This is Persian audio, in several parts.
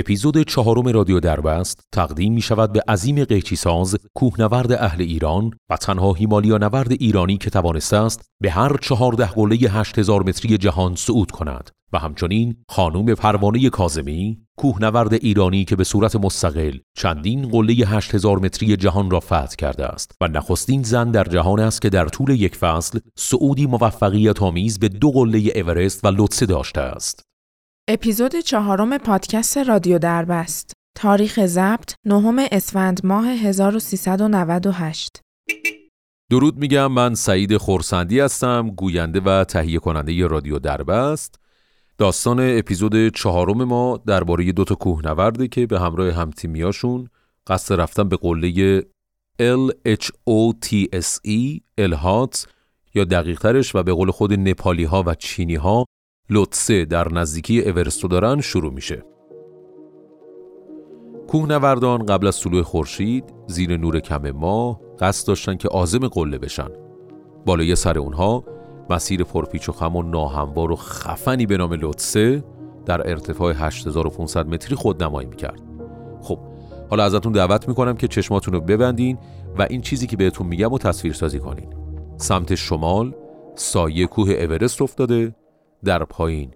اپیزود چهارم رادیو دربست تقدیم می شود به عظیم قیچی ساز کوهنورد اهل ایران و تنها هیمالیا نورد ایرانی که توانسته است به هر چهارده قله هشت هزار متری جهان صعود کند. و همچنین خانوم پروانه کازمی کوهنورد ایرانی که به صورت مستقل چندین قله هشت هزار متری جهان را فتح کرده است. و نخستین زن در جهان است که در طول یک فصل صعودی موفقیت آمیز به دو قله اورست و لوتسه داشته است. اپیزود چهارم پادکست رادیو دربست. تاریخ ضبط نهم اسفند ماه 1398 درود میگم من سعید خورسندی هستم گوینده و تهیه کننده رادیو دربست. داستان اپیزود چهارم ما درباره دو تا کوهنورده که به همراه همتیمیاشون قصد رفتن به قله LHOTSE الهات یا دقیقترش و به قول خود نپالی ها و چینی ها لوتسه در نزدیکی اورستو دارن شروع میشه. کوهنوردان قبل از طلوع خورشید زیر نور کم ماه قصد داشتن که عازم قله بشن. بالای سر اونها مسیر پرپیچ و خم و ناهموار و خفنی به نام لوتسه در ارتفاع 8500 متری خود نمایی می‌کرد. خب حالا ازتون دعوت می‌کنم که چشماتون رو ببندین و این چیزی که بهتون میگم رو تصویر سازی کنین. سمت شمال سایه کوه اورست افتاده در پایین.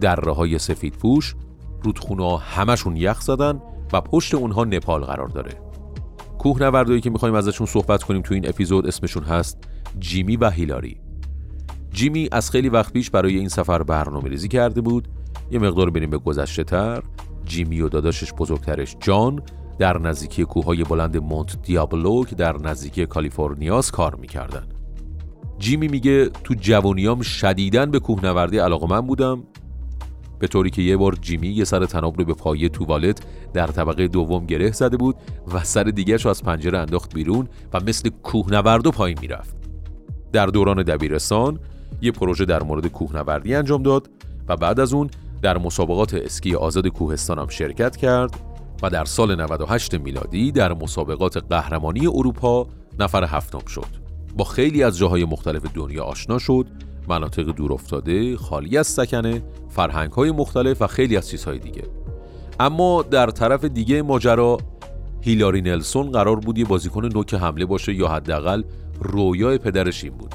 دره های سفید پوش رودخونا همشون یخ زدن و پشت اونها نپال قرار داره. کوهنوردایی که می‌خوایم ازشون صحبت کنیم تو این اپیزود اسمشون هست جیمی و هیلاری. جیمی از خیلی وقت پیش برای این سفر برنامه ریزی کرده بود. یه مقدار بریم به گذشته تر جیمی و داداشش بزرگترش جان در نزدیکی کوههای بلند مونت دیابلو که در نزدیکی کالیفرنیاس کار می‌کردن. جیمی میگه تو جوانیام شدیدن به کوهنوردی علاقه من بودم. به طوری که یه بار جیمی یه سر تناب رو به پایه توالت در طبقه دوم گره زده بود و سر دیگرش از پنجره انداخت بیرون و مثل کوهنورد و پایین می‌رفت. در دوران دبیرستان یه پروژه در مورد کوهنوردی انجام داد و بعد از اون در مسابقات اسکی آزاد کوهستان هم شرکت کرد و در سال 98 میلادی در مسابقات قهرمانی اروپا نفر هفتم شد. با خیلی از جاهای مختلف دنیا آشنا شد مناطق دور افتاده خالی از سکنه فرهنگ های مختلف و خیلی از چیزهای دیگه. اما در طرف دیگه ماجرا هیلاری نلسون قرار بود یه بازیکن نوک حمله باشه یا حداقل رویای پدرش این بود.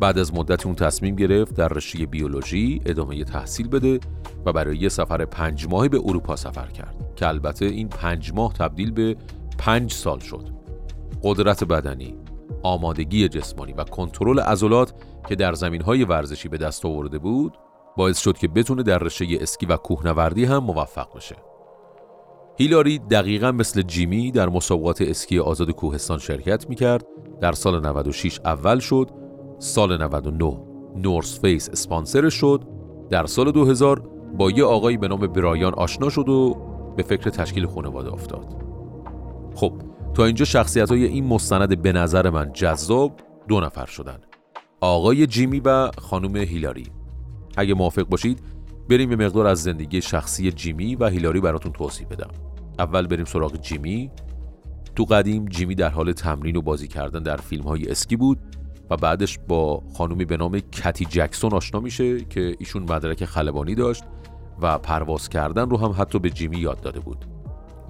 بعد از مدت اون تصمیم گرفت در رشته بیولوژی ادامه تحصیل بده و برای یه سفر پنج ماهی به اروپا سفر کرد که البته این پنج ماه تبدیل به پنج سال شد. قدرت بدنی آمادگی جسمانی و کنترل عضلات که در های ورزشی به دست آورده بود باعث شد که بتونه در رشته اسکی و کوهنوردی هم موفق بشه. هیلاری دقیقا مثل جیمی در مسابقات اسکی آزاد کوهستان شرکت می‌کرد. در سال 96 اول شد سال 99 North Face اسپانسر شد. در سال 2000 با یه آقایی به نام برایان آشنا شد و به فکر تشکیل خانواده افتاد. خب تا اینجا شخصیت های این مستند به نظر من جذاب دو نفر شدن. آقای جیمی و خانم هیلاری. اگه موافق باشید بریم یه مقدار از زندگی شخصی جیمی و هیلاری براتون توضیح بدم. اول بریم سراغ جیمی. تو قدیم جیمی در حال تمرین و بازی کردن در فیلم های اسکی بود و بعدش با خانومی به نام کتی جکسون آشنا میشه که ایشون مدرک خلبانی داشت و پرواز کردن رو هم حتی به جیمی یاد داده بود.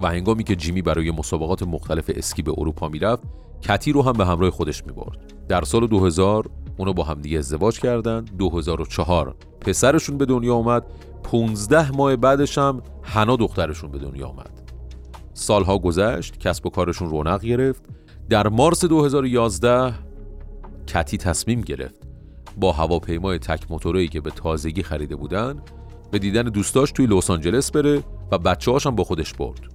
و هنگامی که جیمی برای مسابقات مختلف اسکی به اروپا می‌رفت کتی رو هم به همراه خودش می‌برد. در سال 2000 اونو با همدیگه ازدواج کردند 2004 پسرشون به دنیا اومد. 15 ماه بعدش هم هنا دخترشون به دنیا اومد. سالها گذشت کسب و کارشون رونق گرفت. در مارس 2011 کتی تصمیم گرفت با هواپیمای تک موتوری که به تازگی خریده بودن به دیدن دوستاش توی لس آنجلس بره و بچه هم با خودش برد.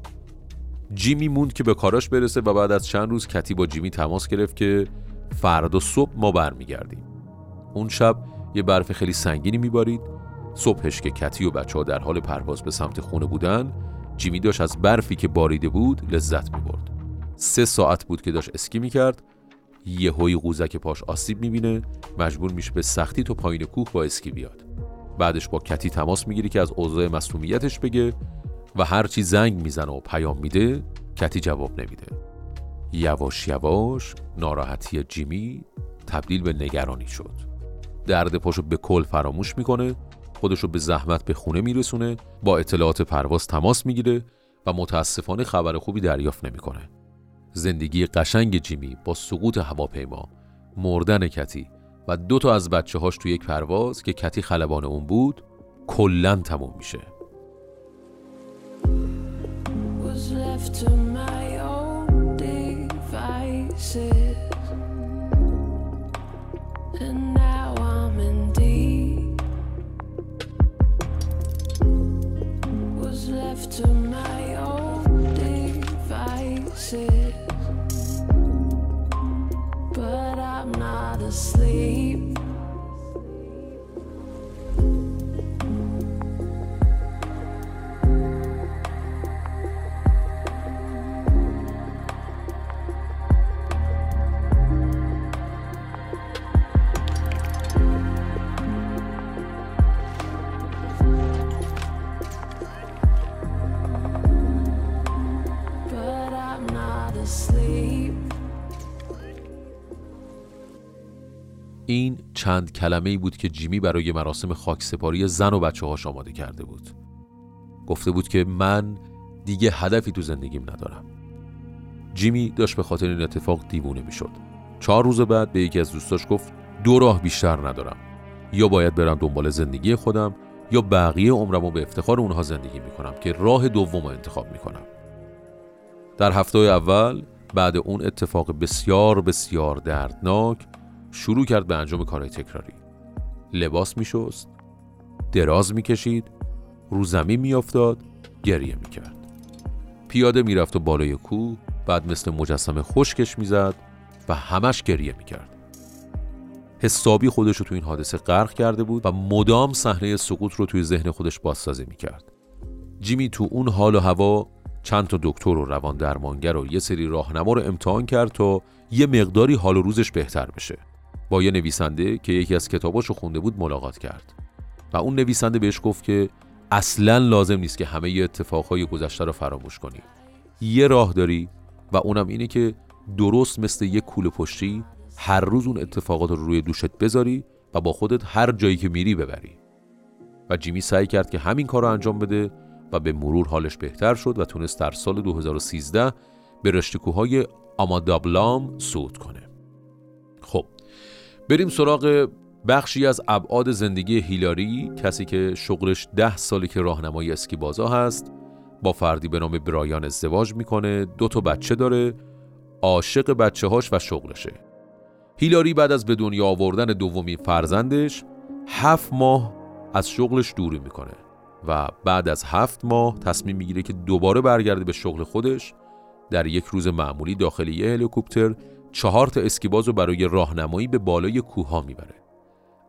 جیمی موند که به کاراش برسه و بعد از چند روز کتی با جیمی تماس گرفت که فردا صبح ما برمیگردیم. اون شب یه برف خیلی سنگینی میبارید. صبحش که کتی و بچه ها در حال پرواز به سمت خونه بودن جیمی داشت از برفی که باریده بود لذت می‌برد. سه ساعت بود که داشت اسکی می‌کرد. یه هوی قوزک پاش آسیب می‌بینه مجبور میشه به سختی تو پایین کوه با اسکی بیاد. بعدش با کتی تماس می‌گیری که از اوضاع مصومیتش بگه. و هرچی زنگ می‌زنه و پیام میده کتی جواب نمیده یواش یواش ناراحتی جیمی تبدیل به نگرانی شد درد پاشو به کل فراموش می‌کنه خودشو به زحمت به خونه میرسونه با اطلاعات پرواز تماس می‌گیره و متاسفانه خبر خوبی دریافت نمی‌کنه. زندگی قشنگ جیمی با سقوط هواپیما، مردن کتی و دو تا از بچه هاش تو یک پرواز که کتی خلبان اون بود کلا تموم میشه. left to my own devices. And now I'm in deep. Was left to my own devices. But I'm not asleep. این چند کلمه ای بود که جیمی برای مراسم خاکسپاری زن و بچه هاش آماده کرده بود. گفته بود که من دیگه هدفی تو زندگیم ندارم. جیمی داشت به خاطر این اتفاق دیوونه می‌شد. چهار روز بعد به یکی از دوستاش گفت دو راه بیشتر ندارم. یا باید برم دنبال زندگی خودم یا بقیه عمرمو به افتخار اونها زندگی می‌کنم که راه دوم رو انتخاب می‌کنم. در هفته اول بعد اون اتفاق بسیار بسیار دردناک شروع کرد به انجام کارهای تکراری. لباس میشست دراز می‌کشید رو زمین میافتاد گریه می‌کرد. پیاده می‌رفت و بالای کوه بعد مثل مجسمه خشکش می‌زد و همش گریه می‌کرد. حسابی خودش رو تو این حادثه غرق کرده بود و مدام صحنه سقوط رو توی ذهن خودش بازسازی می‌کرد. جیمی تو اون حال و هوا چند تا دکتر و روان درمانگر و یه سری راهنما رو امتحان کرد تا یه مقداری حال و روزش بهتر بشه. با یه نویسنده که یکی از کتاباشو خونده بود ملاقات کرد. و اون نویسنده بهش گفت که اصلا لازم نیست که همه اتفاقهای گذشته رو فراموش کنی. یه راه داری و اونم اینه که درست مثل یه کول پشتی هر روز اون اتفاقات رو روی دوشت بذاری و با خودت هر جایی که میری ببری. و جیمی سعی کرد که همین کار رو انجام بده و به مرور حالش بهتر شد و تونست در سال 2013 به رشته کوههای آمادابلام صعود کنه. بریم سراغ بخشی از ابعاد زندگی هیلاری کسی که شغلش ده سالی که راهنمای اسکی بازا هست با فردی به نام برایان ازدواج می‌کنه دو تا بچه داره عاشق بچه هاش و شغلشه. هیلاری بعد از به دنیا آوردن دومین فرزندش هفت ماه از شغلش دوری می‌کنه و بعد از هفت ماه تصمیم می‌گیره که دوباره برگرده به شغل خودش در یک روز معمولی داخل یه هلیکوپتر چهار تا اسکیباز رو برای راهنمایی به بالای کوه می‌بره.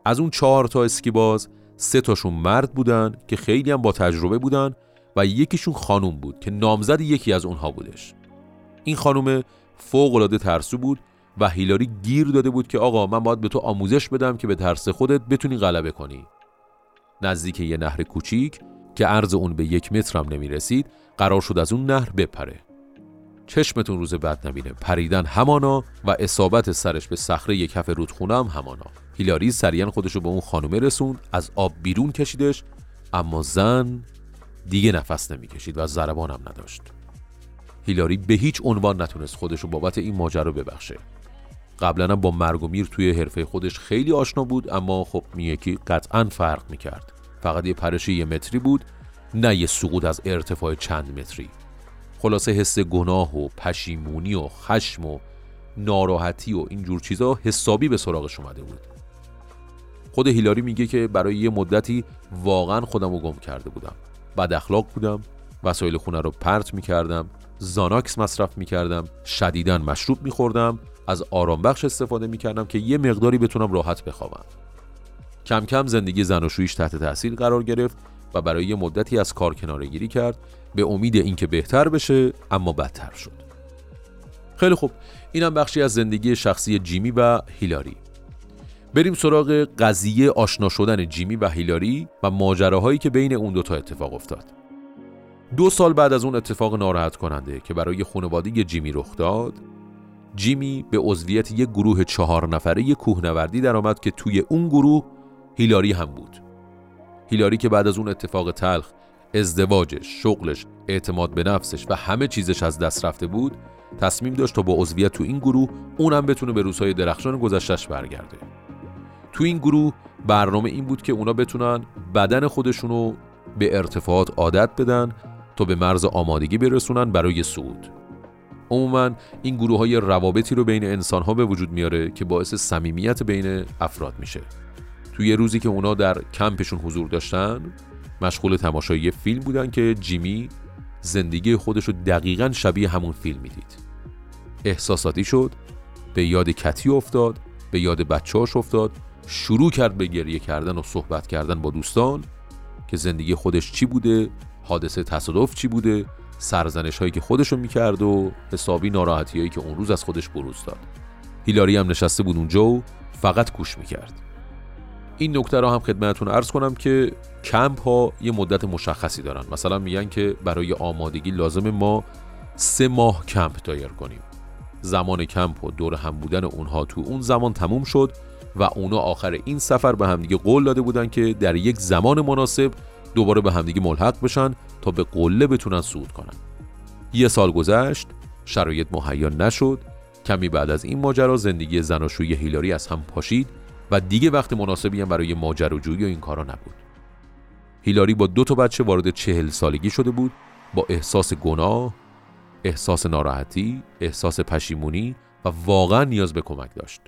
از اون چهار تا اسکیباز سه تاشون مرد بودن که خیلی هم با تجربه بودن و یکیشون خانوم بود که نامزد یکی از اونها بودش. این خانوم فوق العاده ترسو بود و هیلاری گیر داده بود که آقا من باید به تو آموزش بدم که به ترس خودت بتونی غلبه کنی. نزدیک یه نهر کوچیک که عرض اون به یک مترم نمی رسید قرار شد از اون نهر بپره. چشمتون روز بعد نبینه. پریدن همانا و اصابت سرش به صخره کف رودخونه هم همانا. هیلاری سریعا خودشو به اون خانومه رسوند. از آب بیرون کشیدش اما زن دیگه نفس نمی‌کشید و ضربان هم نداشت. هیلاری به هیچ عنوان نتونست خودشو بابت این ماجرا ببخشه. قبلا با مرگ و میر توی حرفه خودش خیلی آشنا بود اما خب میکی قطعا فرق می‌کرد. فقط یه پرش یه متری بود نه یه سقوط از ارتفاع چند متری. خلاصه حس گناه و پشیمونی و خشم و ناراحتی و اینجور چیزا حسابی به سراغش اومده بود. خود هیلاری میگه که برای یه مدتی واقعا خودم رو گم کرده بودم. بد اخلاق بودم وسایل خونه رو پرت می‌کردم زاناکس مصرف می‌کردم شدیدا مشروب میخوردم از آرام بخش استفاده می‌کردم که یه مقداری بتونم راحت بخوابم. کم کم زندگی زن و تحت تاثیر قرار گرفت. و برای یه مدتی از کار کنارگیری کرد به امید اینکه بهتر بشه اما بدتر شد. خیلی خوب. اینم بخشی از زندگی شخصی جیمی و هیلاری. بریم سراغ قضیه آشنا شدن جیمی و هیلاری و ماجراهایی که بین اون دوتا اتفاق افتاد. دو سال بعد از اون اتفاق ناراحت کننده که برای خانواده جیمی رخ داد جیمی به عضویت یک گروه چهار نفره کوهنوردی درآمد که توی اون گروه هیلاری هم بود. هیلاری که بعد از اون اتفاق تلخ ازدواجش، شغلش، اعتماد به نفسش و همه چیزش از دست رفته بود تصمیم داشت تا با عضویت تو این گروه اونم بتونه به روزهای درخشان گذشتش برگرده. تو این گروه برنامه این بود که اونا بتونن بدن خودشونو به ارتفاعات عادت بدن تا به مرز آمادگی برسونن برای صعود. عموما این گروه های روابطی رو بین انسان ها به وجود میاره که باعث صمیمیت بین افراد میشه. توی یه روزی که اونا در کمپشون حضور داشتن مشغول تماشای فیلم بودن که جیمی زندگی خودش رو دقیقا شبیه همون فیلم می‌دید. احساساتی شد به یاد کتی افتاد به یاد بچهاش افتاد شروع کرد به گریه کردن و صحبت کردن با دوستان که زندگی خودش چی بوده حادثه تصادف چی بوده سرزنش هایی که خودشو می‌کرد و حسابی ناراحتی هایی که اون روز از خودش بروز داد. هیلاری هم نشسته بود اونجا و فقط گوش می‌کرد. این نکته را هم خدمتتون عرض کنم که کمپ ها یه مدت مشخصی دارن. مثلا میگن که برای آمادگی لازم ما سه ماه کمپ دایر کنیم. زمان کمپ و دور هم بودن اونها تو اون زمان تموم شد و اونا آخر این سفر به همدیگه قول داده بودن که در یک زمان مناسب دوباره به همدیگه ملحق بشن تا به قله بتونن صعود کنن. یه سال گذشت شرایط مهیا نشد. کمی بعد از این ماجرا زندگی زناشویی هیلاری از هم پاشید. و دیگه وقت مناسبی هم برای ماجراجویی و این کارا نبود. هیلاری با دو تا بچه وارد چهل سالگی شده بود با احساس گناه احساس ناراحتی احساس پشیمونی و واقعا نیاز به کمک داشت.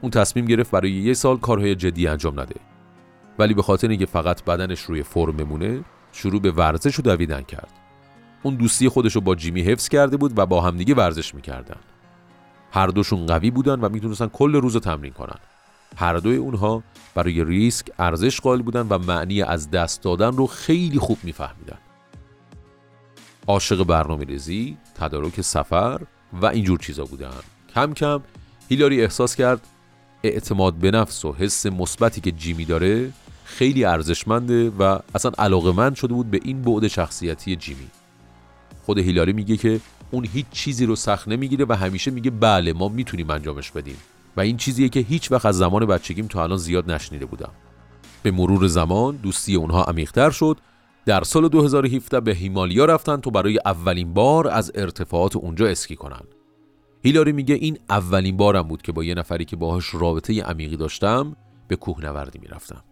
اون تصمیم گرفت برای یه سال کارهای جدی انجام نده. ولی به خاطر اینکه فقط بدنش روی فرم بمونه شروع به ورزش و دویدن کرد. اون دوستی خودش رو با جیمی حفظ کرده بود و با همدیگه ورزش می‌کردن. هر دوشون قوی بودن و می‌تونستن کل روز رو تمرین کنن. هر دوی اونها برای ریسک ارزش قائل بودن و معنی از دست دادن رو خیلی خوب میفهمیدن. عاشق برنامه ریزی، تدارک سفر و اینجور چیزا بودن. کم کم هیلاری احساس کرد اعتماد به نفس و حس مثبتی که جیمی داره خیلی ارزشمنده و اصلا علاقمند شده بود به این بعد شخصیتی جیمی. خود هیلاری میگه که اون هیچ چیزی رو سخت نمی‌گیره و همیشه میگه بله ما می‌تونیم انجامش بدیم. و این چیزیه که هیچ وقت از زمان بچگیم تا الان زیاد نشنیده بودم. به مرور زمان دوستی اونها عمیقتر شد. در سال 2017 به هیمالیا رفتن تا برای اولین بار از ارتفاعات اونجا اسکی کنن. هیلاری میگه این اولین بارم بود که با یه نفری که باهاش رابطه عمیقی داشتم به کوهنوردی می‌رفتم.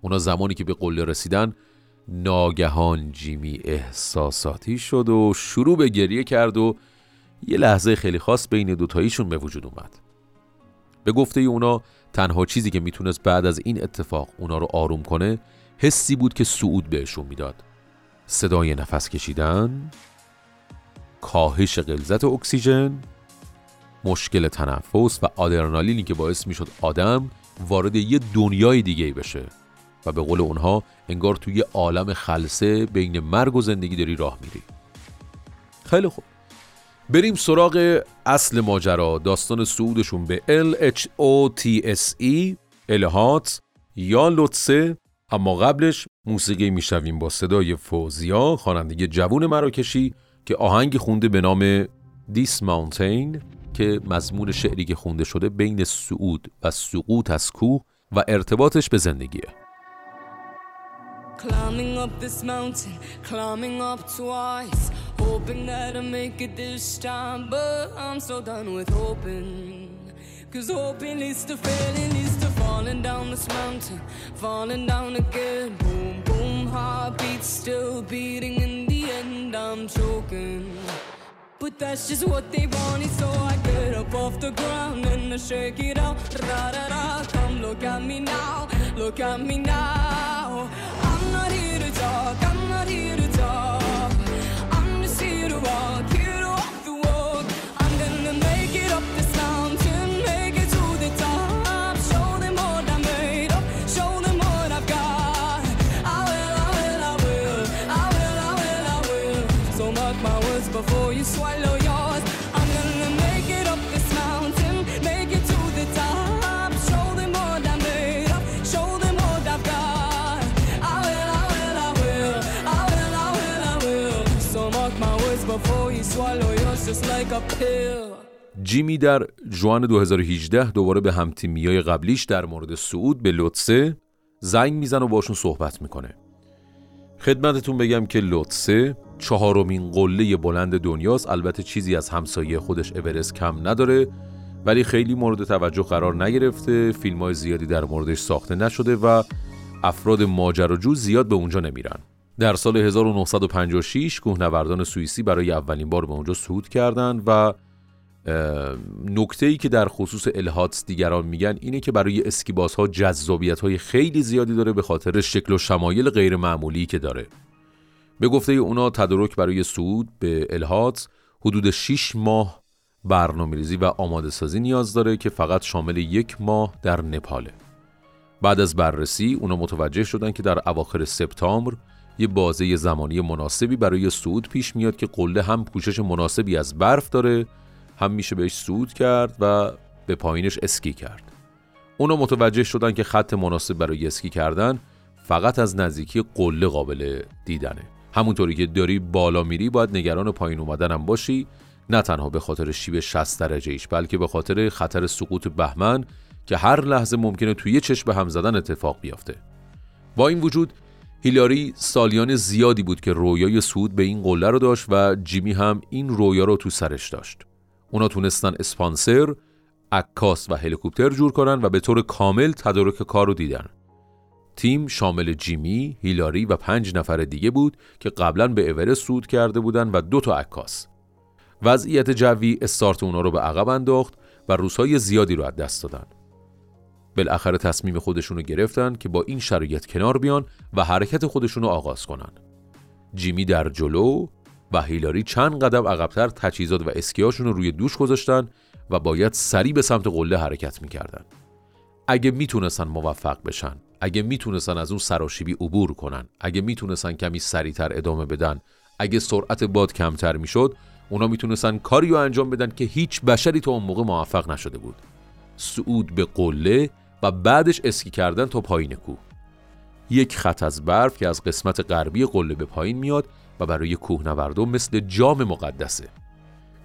اونا زمانی که به قله رسیدن ناگهان جیمی احساساتی شد و شروع به گریه کرد و یه لحظه خیلی خاص بین دوتاییشون به وجود اومد. به گفته اونا تنها چیزی که می‌تونست بعد از این اتفاق اونا رو آروم کنه حسی بود که سعود بهشون می‌داد. صدای نفس کشیدن کاهش غلظت اکسیژن مشکل تنفس و آدرنالینی که باعث می‌شد آدم وارد یه دنیای دیگه بشه و به قول اونها انگار توی عالم خلصه بین مرگ و زندگی داری راه میری. خیلی خوب. بریم سراغ اصل ماجرا. داستان سعودشون به LHOTSE الهات یا لطسه. اما قبلش موسیقی می‌شویم با صدای فوزیا خواننده جوون مراکشی که آهنگ خونده به نام دیس ماونتین که مضمون شعری که خونده شده بین سعود و سقوط از کوه و ارتباطش به زندگیه. Climbing up this mountain, climbing up twice. Hoping that I make it this time But I'm so done with hoping Cause hoping leads to failing, leads to falling down this mountain Falling down again, boom, boom Heartbeat still beating, in the end I'm choking But that's just what they wanted, so I get up off the ground and I shake it out. Ra ra ra, come look at me now, look at me now. I'm not here to talk, I'm not here to جیمی در جوان 2018 دوباره به همتیمیای قبلیش در مورد سعود به لطسه زنگ میزن و باشون صحبت می‌کنه. خدمتتون بگم که لوتسه چهارمین قله بلند دنیاست. البته چیزی از همسایه خودش اورست کم نداره ولی خیلی مورد توجه قرار نگرفته. فیلم های زیادی در موردش ساخته نشده و افراد ماجراجو زیاد به اونجا نمیرن. در سال 1956 کوهنوردان سوئیسی برای اولین بار به اونجا صعود کردند و نکته ای که در خصوص الهاتس دیگران میگن اینه که برای اسکیباس ها جذابیت های خیلی زیادی داره به خاطر شکل و شمایل غیر معمولی که داره. به گفته اونا تدارک برای صعود به الهاتس حدود 6 ماه برنامه ریزی و آماده سازی نیاز داره که فقط شامل یک ماه در نپاله. بعد از بررسی اونا متوجه شدن که در اواخر سپتامبر یه بازه زمانی مناسبی برای صعود پیش میاد که قله هم پوشش مناسبی از برف داره هم میشه بهش صعود کرد و به پایینش اسکی کرد. اونا متوجه شدن که خط مناسب برای اسکی کردن فقط از نزدیکی قله قابل دیدنه. همونطوری که داری بالا میری باید نگران پایین اومدن باشی نه تنها به خاطر شیب 60 درجه ایش بلکه به خاطر خطر سقوط بهمن که هر لحظه ممکنه توی چشم هم زدن اتفاق بیفته با این وجود هیلاری سالیان زیادی بود که رویای سود به این قله رو داشت و جیمی هم این رویا رو تو سرش داشت اونا تونستن اسپانسر، عکاس و هلیکوپتر جور کنن و به طور کامل تدارک کار رو دیدن. تیم شامل جیمی، هیلاری و پنج نفر دیگه بود که قبلا به اورست سود کرده بودن و دو تا عکاس. وضعیت جوی استارت اونا رو به عقب انداخت و روزهای زیادی رو از دست دادن. بالاخره تصمیم خودشون رو گرفتن که با این شرایط کنار بیان و حرکت خودشون رو آغاز کنن. جیمی در جلو و هیلاری چند قدم عقبتر تجهیزات و اسکیاشون رو روی دوش گذاشتن و باید سریع به سمت قله حرکت می‌کردن. اگه می‌تونستن موفق بشن، اگه می‌تونستن از اون سراشیبی عبور کنن، اگه می‌تونستن کمی سریعتر ادامه بدن، اگه سرعت باد کمتر می‌شد، اونا می‌تونستن کاری رو انجام بدن که هیچ بشری تا اون موقع موفق نشده بود. صعود به قله و بعدش اسکی کردن تا پایین کوه. یک خط از برف که از قسمت غربی قله به پایین میاد و برای کوهنوردان مثل جام مقدسه.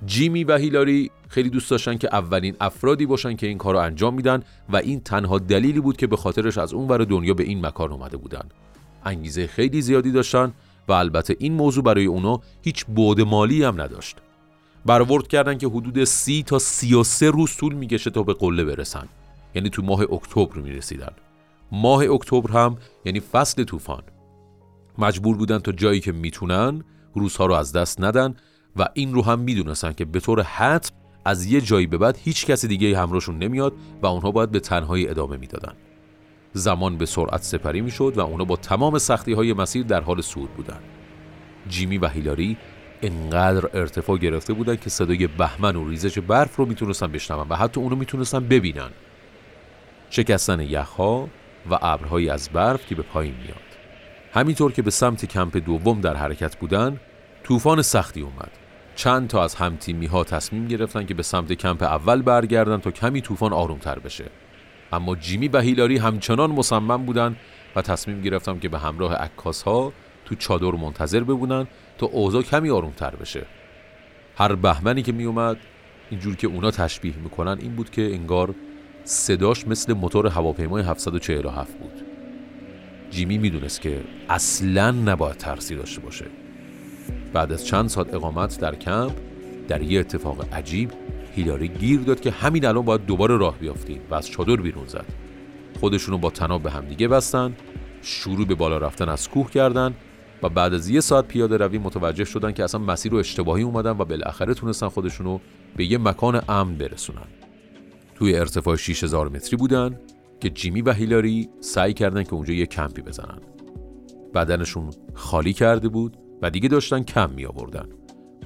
جیمی و هیلاری خیلی دوست داشتن که اولین افرادی باشن که این کار رو انجام میدن و این تنها دلیلی بود که به خاطرش از اون ور دنیا به این مکان اومده بودن. انگیزه خیلی زیادی داشتن و البته این موضوع برای اونا هیچ بود مالی هم نداشت. برآورد کردن که حدود سی تا سی و سه روز طول می‌کشه تا به قله برسن. یعنی تو ماه اکتبر می‌رسیدن ماه اکتبر هم یعنی فصل طوفان مجبور بودن تا جایی که می‌تونن روزها رو از دست ندن و این رو هم می‌دونستن که به طور حتم از یه جایی به بعد هیچ کسی دیگه همراهشون نمیاد و اونها باید به تنهایی ادامه می‌دادن. زمان به سرعت سپری می‌شد و اونا با تمام سختی های مسیر در حال صعود بودن. جیمی و هیلاری انقدر ارتفاع گرفته بودن که صدای بهمن و ریزش برف رو می‌تونستن بشنون و حتی اونو می‌تونستن ببینن. شکستن یخها و ابرهایی از برف که به پایین میاد. همینطور که به سمت کمپ دوم در حرکت بودن طوفان سختی اومد. چند تا از همتیمی ها تصمیم گرفتن که به سمت کمپ اول برگردن تا کمی طوفان آرومتر بشه. اما جیمی و هیلاری همچنان مصمم بودن و تصمیم گرفتم که به همراه عکاس ها تو چادر منتظر ببونن تا اوضاع کمی آرومتر بشه. هر بهمنی که می اومد اینجور که اونا تشبیه می‌کنن این بود که انگار صداش مثل موتور هواپیمای 747 بود. جیمی می‌دونست که اصلا نباید ترسی داشته باشه. بعد از چند ساعت اقامت در کمپ در یه اتفاق عجیب هیلاری گیر داد که همین الان باید دوباره راه بیافتیم و از چادر بیرون زد. خودشونو با تناب به همدیگه بستن شروع به بالا رفتن از کوه کردن و بعد از یه ساعت پیاده روی متوجه شدن که اصلا مسیر رو اشتباهی اومدن و بالاخره تونستن خودشونو به یه مکان امن برسونن. توی ارتفاع 6000 متری بودن که جیمی و هیلاری سعی کردن که اونجا یه کمپی بزنن. بدنشون خالی کرده بود و دیگه داشتن کم می آوردن.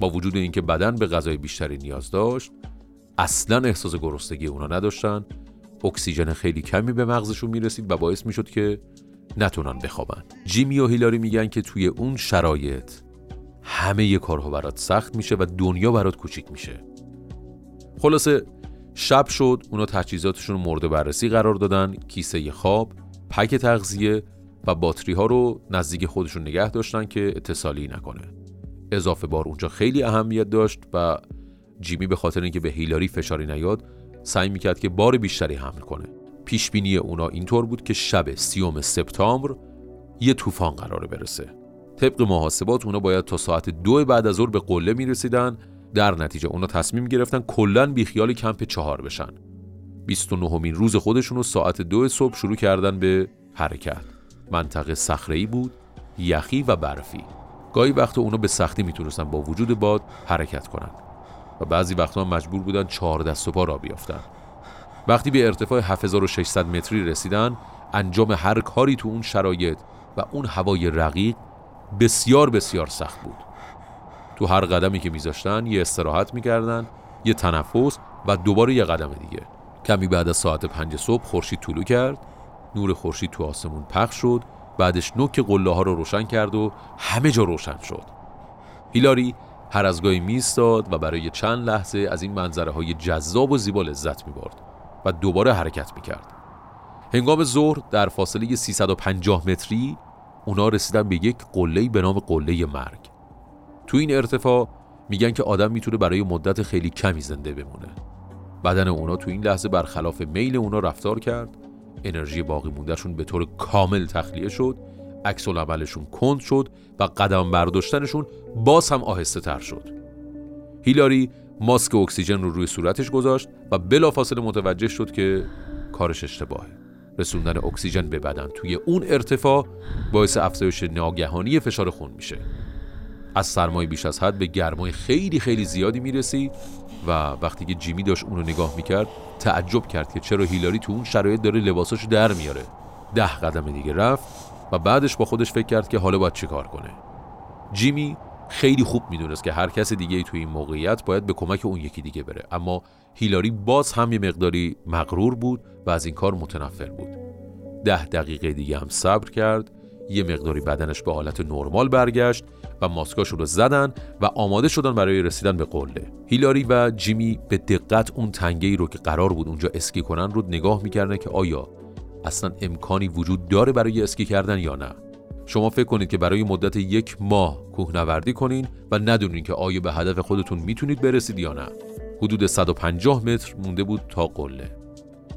با وجود اینکه بدن به غذای بیشتری نیاز داشت اصلا احساس گرسنگی اونا نداشتن. اکسیژن خیلی کمی به مغزشون می‌رسید و باعث می‌شد که نتونن بخوابن. جیمی و هیلاری میگن که توی اون شرایط همه یه کارها برات سخت میشه و دنیا برات کوچیک میشه. خلاصه شب شد اونا تجهیزاتشون مورد بررسی قرار دادن کیسه خواب پک تغذیه و باتری ها رو نزدیک خودشون نگه داشتن که اتصالی نکنه. اضافه بار اونجا خیلی اهمیت داشت و جیمی به خاطر اینکه به هیلاری فشاری نیاد سعی می‌کرد که بار بیشتری حمل کنه. پیش بینی اونا اینطور بود که شب سیوم سپتامبر یه طوفان قراره برسه. طبق محاسبات اونا باید تا ساعت دو بعد از ظهر به قله می‌رسیدن در نتیجه اونا تصمیم گرفتن کلا بیخیال کمپ چهار بشن. 29 مین روز خودشون رو ساعت دو صبح شروع کردن به حرکت. منطقه صخره‌ای بود یخی و برفی. گاهی وقت اونا به سختی می‌تونستن با وجود باد حرکت کنند و بعضی وقتا مجبور بودن چهار دست و پا را بیافتن. وقتی به ارتفاع 7600 متری رسیدن انجام هر کاری تو اون شرایط و اون هوای رقیق بسیار بسیار سخت بود. تو هر قدمی که میذاشتن یه استراحت می‌کردن یه تنفس و دوباره یه قدم دیگه. کمی بعد از ساعت پنج صبح خورشید طلوع کرد نور خورشید تو آسمون پخش شد بعدش نوک قله ها رو روشن کرد و همه جا روشن شد. هیلاری هر از گاهی میستاد و برای چند لحظه از این منظره های جذاب و زیبا لذت می‌برد و دوباره حرکت می‌کرد. هنگام ظهر در فاصله 350 متری اونا رسیدن به یک قله به نام قله مرگ. تو این ارتفاع میگن که آدم می‌تونه برای مدت خیلی کمی زنده بمونه. بدن اونا تو این لحظه برخلاف میل اونا رفتار کرد. انرژی باقی موندهشون به طور کامل تخلیه شد. عکس عملشون کند شد و قدم برداشتنشون باز هم آهسته تر شد. هیلاری ماسک اکسیژن رو روی صورتش گذاشت و بلافاصله متوجه شد که کارش اشتباهه. رسوندن اکسیژن به بدن توی اون ارتفاع باعث افزایش ناگهانی فشار خون میشه. از سرمایه بیش از حد به گرمای خیلی خیلی زیادی می‌رسی و وقتی که جیمی داشت اونو نگاه می‌کرد تعجب کرد که چرا هیلاری تو اون شرایط داره لباساشو در میاره. ده قدم دیگه رفت و بعدش با خودش فکر کرد که حالا باید چیکار کنه. جیمی خیلی خوب می‌دونست که هر کس دیگه توی این موقعیت باید به کمک اون یکی دیگه بره. اما هیلاری باز هم یه مقداری مغرور بود و از این کار متنفر بود. ده دقیقه دیگه هم صبر کرد یه مقداری بدنش به حالت نرمال برگشت و ماسکاشون رو زدن و آماده شدن برای رسیدن به قله. هیلاری و جیمی به دقت اون تنگه ای رو که قرار بود اونجا اسکی کنن رو نگاه می‌کردن که آیا اصلا امکانی وجود داره برای اسکی کردن یا نه. شما فکر کنید که برای مدت یک ماه کوهنوردی کنین و ندونین که آیا به هدف خودتون می‌تونید برسید یا نه. حدود 150 متر مونده بود تا قله.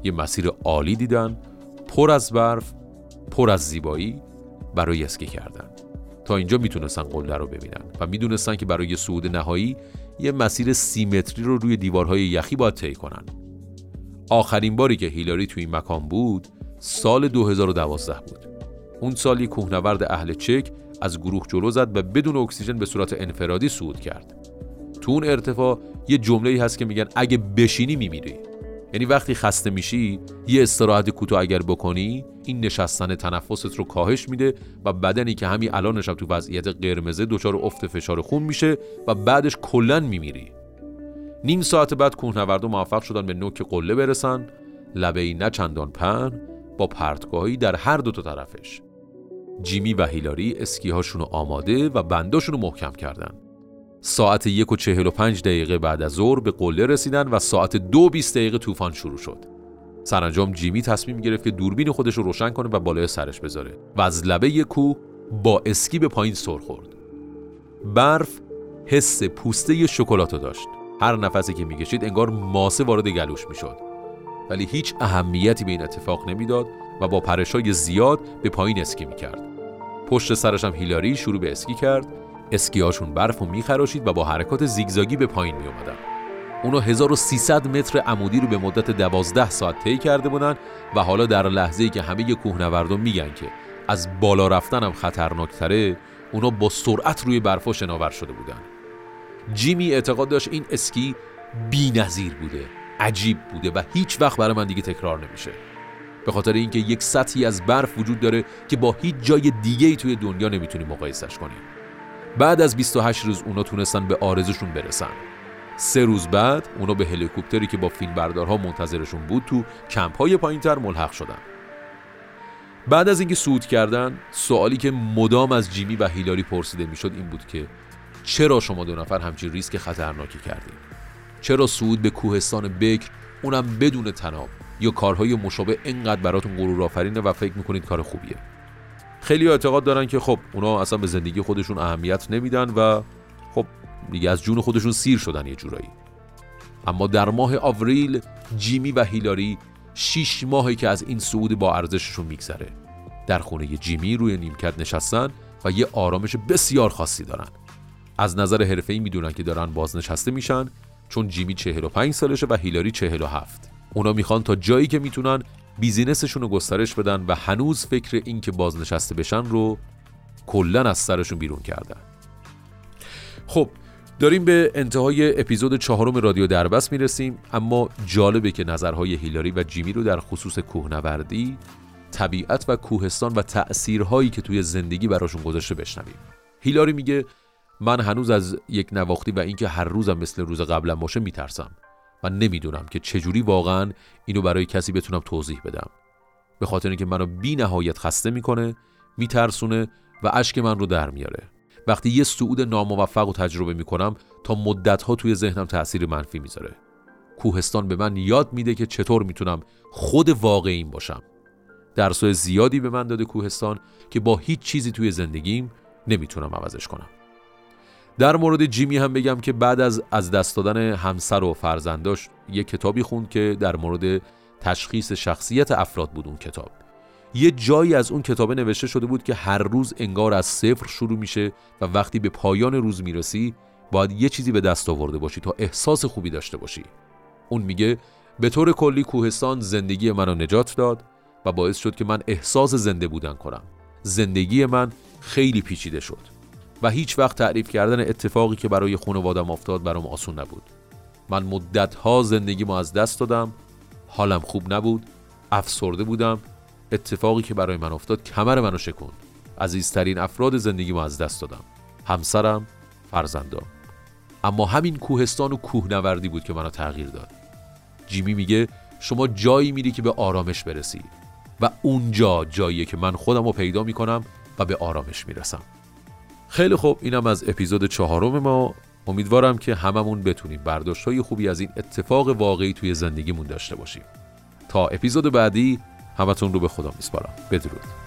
یه مسیر عالی دیدن پر از برف پر از زیبایی برای اسکی کردن. تا اینجا می‌تونستن قله رو ببینن و می‌دونستن که برای صعود نهایی یه مسیر سی متری رو روی دیوارهای یخی باید طی کنن. آخرین باری که هیلاری توی این مکان بود سال 2012 بود. اون سالی کوهنورد اهل چک از گروه جلو زد و بدون اکسیژن به صورت انفرادی صعود کرد. تو اون ارتفاع یه جمله هست که میگن اگه بشینی میمیری. یعنی وقتی خسته میشی یه استراحت کوتاه اگر بکنی این نشستن تنفست رو کاهش میده و بدنی که همین الانش تو وضعیت قرمزه دچار افت فشار خون میشه و بعدش کلا میمیری. نیم ساعت بعد کوهنوردو موفق شدن به نوک قله برسن. لبه نه چندان پهن با پرتگاهی در هر دو تا طرفش. جیمی و هیلاری اسکی هاشون رو آماده و بنداشون رو محکم کردن. ساعت یک و چهل و پنج دقیقه بعد از ظهر به قله رسیدن و ساعت دو بیست دقیقه طوفان شروع شد. سرانجام جیمی تصمیم گرفت که دوربین خودش رو روشن کنه و بالای سرش بذاره و از لبه کوه با اسکی به پایین سر خورد. برف حس پوسته شکلاتو داشت. هر نفسی که می‌کشید انگار ماسه وارد گلوش می‌شد. ولی هیچ اهمیتی به این اتفاق نمی‌داد و با پرشای زیاد به پایین اسکی می‌کرد. پشت سرش هم هیلاری شروع به اسکی کرد اسکیاشون برف و میخراشید و با حرکات زیگزاگی به پایین میومدن اونا 1300 متر عمودی رو به مدت 12 ساعت طی کرده بودن و حالا در لحظه ای که همه کوهنوردان میگن که از بالا رفتن هم خطرناکتره اونا با سرعت روی برفا شناور شده بودن. جیمی اعتقاد داشت این اسکی بی نظیر بوده عجیب بوده و هیچ وقت برای من دیگه تکرار نمیشه. به خاطر اینکه یک سطحی از برف وجود داره که با هیچ جای دیگه ای توی دنیا نمی‌تونی مقایسش کنی بعد از 28 روز اونا تونستن به آرزوشون برسن. سه روز بعد اونا به هلیکوپتری که با فیلمبردارها منتظرشون بود تو کمپ های پایینتر ملحق شدن. بعد از اینکه صعود کردن سوالی که مدام از جیمی و هیلاری پرسیده می‌شد این بود که چرا شما دو نفر همچین ریسک خطرناکی کردید چرا صعود به کوهستان بکر اونم بدون تناب یا کارهای مشابه اینقدر براتون غرور آفرینه و فکر می‌کنید کار خوبیه؟ خیلی اعتقاد دارن که خب اونا اصلا به زندگی خودشون اهمیت نمیدن و خب دیگه از جون خودشون سیر شدن یه جورایی. اما در ماه آوریل جیمی و هیلاری شیش ماهی که از این صعود با ارزششون میگذره. در خونه جیمی روی نیمکت نشستن و یه آرامش بسیار خاصی دارن. از نظر حرفه‌ای می‌دونن که دارن بازنشسته میشن چون جیمی 45 سالشه و هیلاری 47 اونا می‌خوان تا جایی که می‌تونن بیزینسشون رو گسترش بدن و هنوز فکر این که بازنشسته بشن رو کلا از سرشون بیرون کردن. خب داریم به انتهای اپیزود چهارم رادیو دربست می‌رسیم اما جالبه که نظرهای هیلاری و جیمی رو در خصوص کوهنوردی طبیعت و کوهستان و تأثیرهایی که توی زندگی براشون گذاشته بشنویم. هیلاری میگه من هنوز از یک نواختی و اینکه هر روزم مثل روز قبلا باشه میترسم. و نمی‌دونم که چجوری واقعا اینو برای کسی بتونم توضیح بدم. به خاطر اینکه منو بی نهایت خسته می‌کنه میترسونه و اشک من رو در میاره. وقتی یه صعود ناموفق و تجربه می‌کنم تا مدت توی ذهنم تاثیر منفی می‌ذاره. کوهستان به من یاد میده که چطور می‌تونم خود واقعیم باشم. درسای زیادی به من داده کوهستان که با هیچ چیزی توی زندگیم نمی‌تونم عوضش کنم. در مورد جیمی هم بگم که بعد از از دست دادن همسر و فرزنداش یه کتابی خوند که در مورد تشخیص شخصیت افراد بود اون کتاب. یه جایی از اون کتابه نوشته شده بود که هر روز انگار از صفر شروع میشه و وقتی به پایان روز می‌رسی باید یه چیزی به دست آورده باشی تا احساس خوبی داشته باشی. اون میگه به طور کلی کوهستان زندگی منو نجات داد و باعث شد که من احساس زنده بودن کنم. زندگی من خیلی پیچیده شد. و هیچ وقت تعریف کردن اتفاقی که برای خانوادم افتاد برام آسون نبود. من مدتها زندگیمو از دست دادم حالم خوب نبود افسرده بودم. اتفاقی که برای من افتاد کمر منو شکوند عزیزترین افراد زندگیمو از دست دادم. همسرم فرزندام. اما همین کوهستان و کوهنوردی بود که منو تغییر داد. جیمی میگه شما جایی میری که به آرامش برسی. و اونجا جاییه که من خودم رو پیدا می‌کنم و به آرامش می‌رسم. خیلی خوب اینم از اپیزود چهارم ما. امیدوارم که هممون بتونیم برداشت های خوبی از این اتفاق واقعی توی زندگیمون داشته باشیم. تا اپیزود بعدی همتون رو به خدا میسپارم. بدرود.